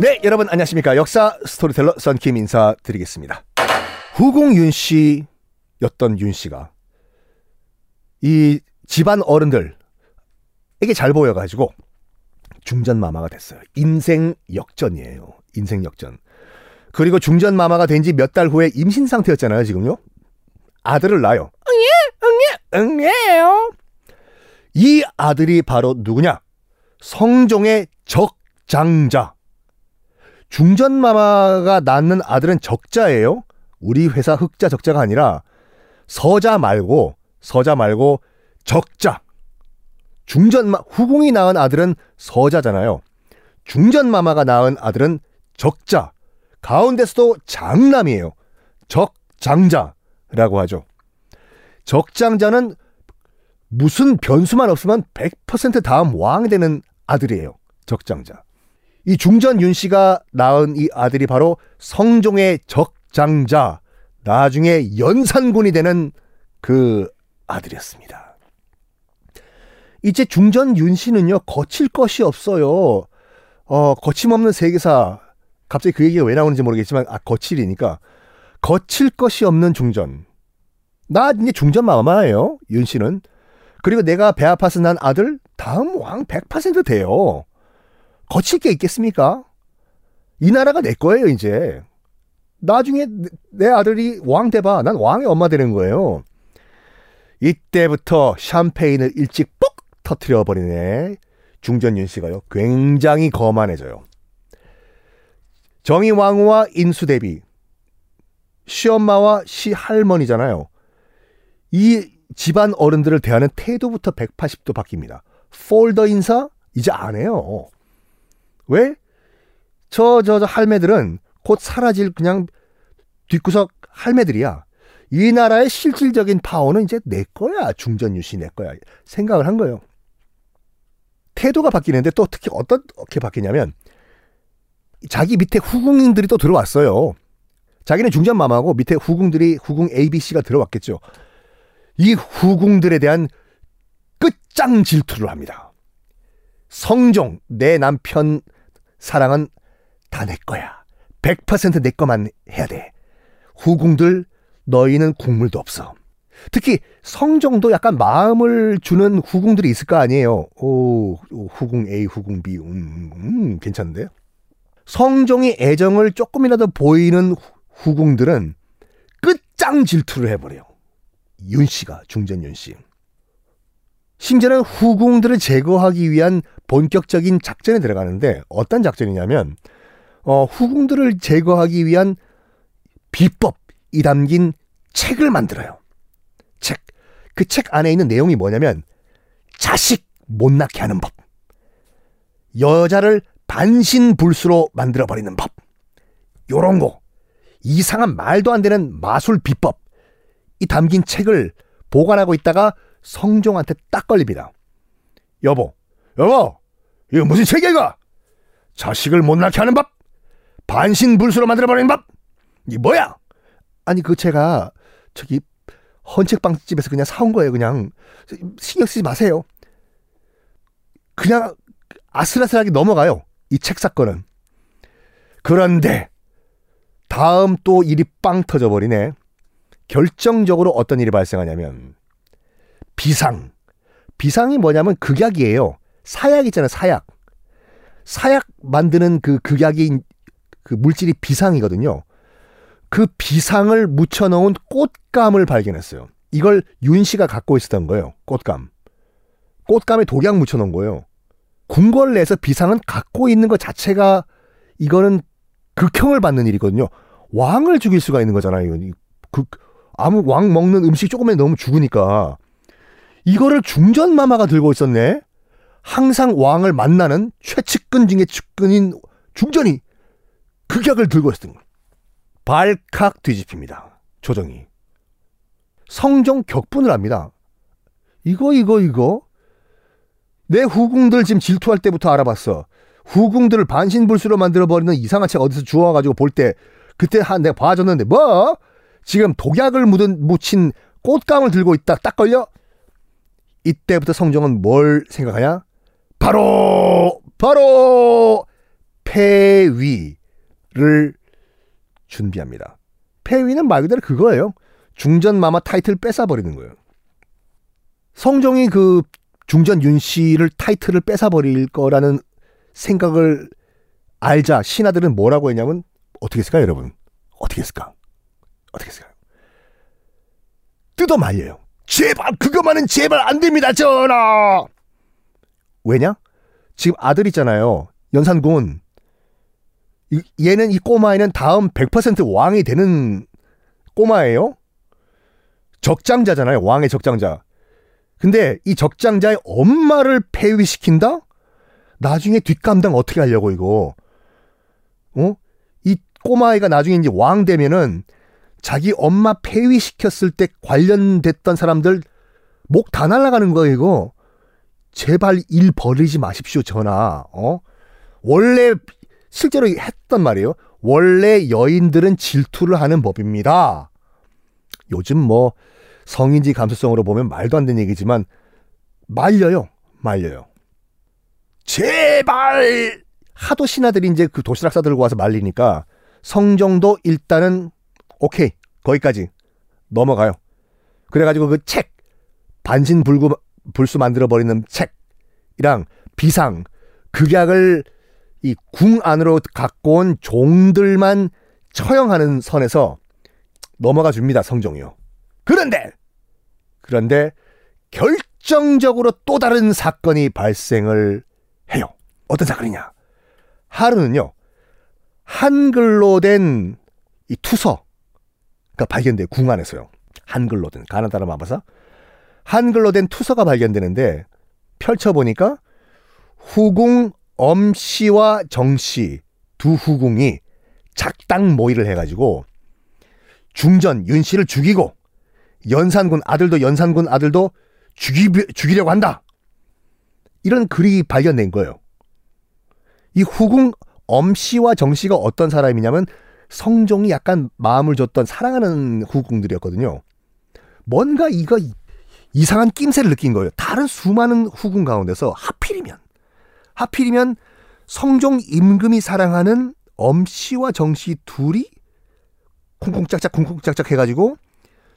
네, 여러분 안녕하십니까. 역사 스토리텔러 썬킴 인사드리겠습니다. 후궁윤 씨였던 윤 씨가 이 집안 어른들에게 잘 보여가지고 중전 마마가 됐어요. 인생 역전이에요. 인생 역전. 그리고 중전 마마가 된 지 몇 달 후에 임신 상태였잖아요, 지금요. 아들을 낳아요. 응애, 응애, 응애요. 이 아들이 바로 누구냐? 성종의 적장자. 중전마마가 낳는 아들은 적자예요. 우리 회사 흑자 적자가 아니라 서자 말고 서자 말고 적자. 중전마 후궁이 낳은 아들은 서자잖아요. 중전마마가 낳은 아들은 적자. 가운데서도 장남이에요. 적장자라고 하죠. 적장자는 무슨 변수만 없으면 100% 다음 왕 되는 아들이에요. 적장자. 이 중전 윤 씨가 낳은 이 아들이 바로 성종의 적장자, 나중에 연산군이 되는 그 아들이었습니다. 이제 중전 윤 씨는요, 거칠 것이 없어요. 어, 거침없는 세계사. 갑자기 그 얘기가 왜 나오는지 모르겠지만, 아, 거칠이니까. 거칠 것이 없는 중전. 나 이제 중전 마마예요, 윤 씨는. 그리고 내가 배 아파서 난 아들, 다음 왕 100% 돼요. 거칠 게 있겠습니까? 이 나라가 내 거예요, 이제. 나중에 내 아들이 왕 돼봐. 난 왕의 엄마 되는 거예요. 이때부터 샴페인을 일찍 뽁 터트려 버리네. 중전윤 씨가요. 굉장히 거만해져요. 정의왕후와 인수대비, 시엄마와 시할머니잖아요. 이 집안 어른들을 대하는 태도부터 180도 바뀝니다. 폴더 인사 이제 안 해요. 왜? 저, 저, 저 할매들은 곧 사라질 그냥 뒷구석 할매들이야. 이 나라의 실질적인 파워는 이제 내 거야. 중전유시 내 거야. 생각을 한 거예요. 태도가 바뀌는데 또 특히 어떻게 바뀌냐면 자기 밑에 후궁들이 또 들어왔어요. 자기는 중전마마고 밑에 후궁들이 후궁 ABC가 들어왔겠죠. 이 후궁들에 대한 끝장 질투를 합니다. 성종, 내 남편 사랑은 다 내 거야. 100%내 거만 해야 돼. 후궁들, 너희는 국물도 없어. 특히 성종도 약간 마음을 주는 후궁들이 있을 거 아니에요. 오, 후궁 A, 후궁 B, 음, 음 괜찮은데요? 성종이 애정을 조금이라도 보이는 후궁들은 끝장 질투를 해버려요. 윤 씨가, 중전 윤 씨. 심지어는 후궁들을 제거하기 위한 본격적인 작전에 들어가는데 어떤 작전이냐면 어, 후궁들을 제거하기 위한 비법이 담긴 책을 만들어요. 책. 그 책 안에 있는 내용이 뭐냐면 자식 못 낳게 하는 법. 여자를 반신불수로 만들어 버리는 법. 요런 거. 이상한 말도 안 되는 마술 비법. 이 담긴 책을 보관하고 있다가 성종한테 딱 걸립니다. 여보, 여보, 이거 무슨 책이야? 자식을 못 낳게 하는 법? 반신불수로 만들어버리는 법? 이 뭐야? 아니 그 제가 저기 헌책빵집에서 그냥 사온 거예요 그냥 신경 쓰지 마세요. 그냥 아슬아슬하게 넘어가요. 이 책 사건은. 그런데 다음 또 일이 빵 터져버리네. 결정적으로 어떤 일이 발생하냐면 비상. 비상이 뭐냐면 극약이에요. 사약 있잖아요, 사약. 사약 만드는 그 극약인 그 물질이 비상이거든요. 그 비상을 묻혀놓은 꽃감을 발견했어요. 이걸 윤 씨가 갖고 있었던 거예요. 꽃감. 꽃감에 독약 묻혀놓은 거예요. 궁궐 내에서 비상은 갖고 있는 것 자체가 이거는 극형을 받는 일이거든요. 왕을 죽일 수가 있는 거잖아요. 그 아무 왕 먹는 음식 조금에 너무 죽으니까 이거를 중전마마가 들고 있었네. 항상 왕을 만나는 최측근 중에 측근인 중전이 극약을 들고 있었던 거. 발칵 뒤집힙니다. 조정이. 성종 격분을 합니다. 이거 이거 이거 내 후궁들 지금 질투할 때부터 알아봤어. 후궁들을 반신불수로 만들어버리는 이상한 책 어디서 주워가지고 볼 때 그때 한 내가 봐줬는데 뭐 지금 독약을 묻은 묻힌 꽃감을 들고 있다 딱 걸려 이때부터 성종은 뭘 생각하냐? 바로 바로 폐위를 준비합니다. 폐위는 말 그대로 그거예요. 중전 마마 타이틀 뺏어버리는 거예요. 성종이 그 중전 윤 씨를 타이틀을 뺏어버릴 거라는 생각을 알자 신하들은 뭐라고 했냐면 어떻게 했을까요, 여러분? 어떻게 했을까? 어떻게 했을까요? 뜯어 말려요. 제발 그것만은 제발 안 됩니다, 전하. 왜냐? 지금 아들 있잖아요. 연산군. 얘는 이 꼬마애는 다음 100% 왕이 되는 꼬마예요. 적장자잖아요. 왕의 적장자. 근데 이 적장자의 엄마를 폐위시킨다? 나중에 뒷감당 어떻게 하려고 이거? 어? 이 꼬마아이가 나중에 이제 왕 되면은 자기 엄마 폐위시켰을 때 관련됐던 사람들 목 다 날아가는 거예요, 이거. 제발 일 버리지 마십시오, 전하. 어? 원래 실제로 했단 말이에요. 원래 여인들은 질투를 하는 법입니다. 요즘 뭐 성인지 감수성으로 보면 말도 안 되는 얘기지만 말려요. 말려요. 제발 하도 신하들이 이제 그 도시락 싸들고 와서 말리니까 성정도 일단은 오케이 거기까지 넘어가요. 그래가지고 그 책 반신불구 불수 만들어 버리는 책이랑 비상 극약을 이 궁 안으로 갖고 온 종들만 처형하는 선에서 넘어가 줍니다 성종이요. 그런데 그런데 결정적으로 또 다른 사건이 발생을 해요. 어떤 사건이냐? 하루는요 한글로 된 이 투서가 발견돼요 궁 안에서요. 한글로 된 가나다라 마바사 한글로 된 투서가 발견되는데 펼쳐보니까 후궁 엄씨와 정씨 두 후궁이 작당 모의를 해가지고 중전 윤 씨를 죽이고 연산군 아들도 연산군 아들도 죽이, 죽이려고 한다. 이런 글이 발견된 거예요. 이 후궁 엄씨와 정씨가 어떤 사람이냐면 성종이 약간 마음을 줬던 사랑하는 후궁들이었거든요. 뭔가 이거 이상한 낌새를 느낀 거예요. 다른 수많은 후궁 가운데서 하필이면 하필이면 성종 임금이 사랑하는 엄씨와 정씨 둘이 쿵쿵짝짝 쿵쿵짝짝 해가지고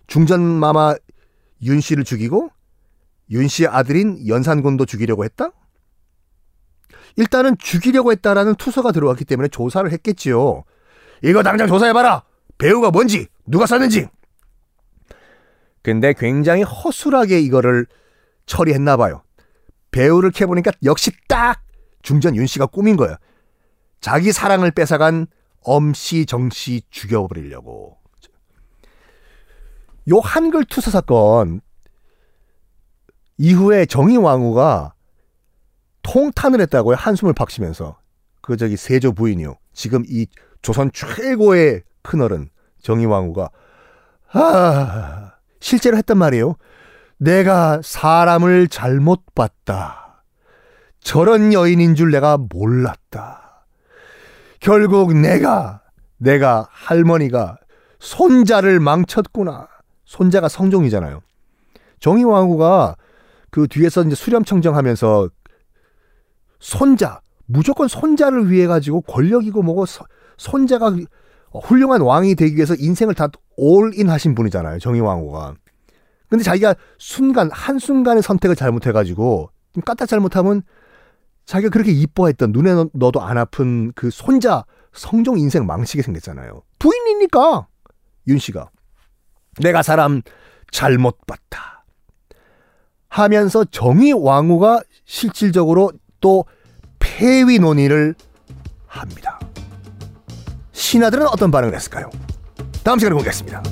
중전마마 윤 씨를 죽이고 윤 씨의 아들인 연산군도 죽이려고 했다? 일단은 죽이려고 했다라는 투서가 들어왔기 때문에 조사를 했겠지요. 이거 당장 조사해봐라! 배우가 뭔지, 누가 썼는지! 근데 굉장히 허술하게 이거를 처리했나 봐요. 배우를 캐보니까 역시 딱 중전 윤 씨가 꾸민 거예요. 자기 사랑을 뺏어간 엄씨 정씨 죽여버리려고. 요 한글 투서 사건 이후에 정의왕후가 통탄을 했다고요. 한숨을 박시면서. 그 저기 세조 부인이요. 지금 이 조선 최고의 큰어른 정의왕후가 아 실제로 했단 말이에요. 내가 사람을 잘못 봤다. 저런 여인인 줄 내가 몰랐다. 결국 내가 내가 할머니가 손자를 망쳤구나. 손자가 성종이잖아요. 정의왕후가 그 뒤에서 이제 수렴청정하면서 손자 무조건 손자를 위해 가지고 권력이고 뭐고 서, 손자가 훌륭한 왕이 되기 위해서 인생을 다 올인 하신 분이잖아요. 정의왕후가. 근데 자기가 순간 한순간의 선택을 잘못해 가지고 까딱 잘못하면 자기가 그렇게 이뻐했던 눈에 넣어도 안 아픈 그 손자 성종 인생 망치게 생겼잖아요. 부인이니까 윤 씨가 내가 사람 잘못 봤다. 하면서 정의 왕후가 실질적으로 또 폐위 논의를 합니다. 신하들은 어떤 반응을 했을까요? 다음 시간에 보겠습니다.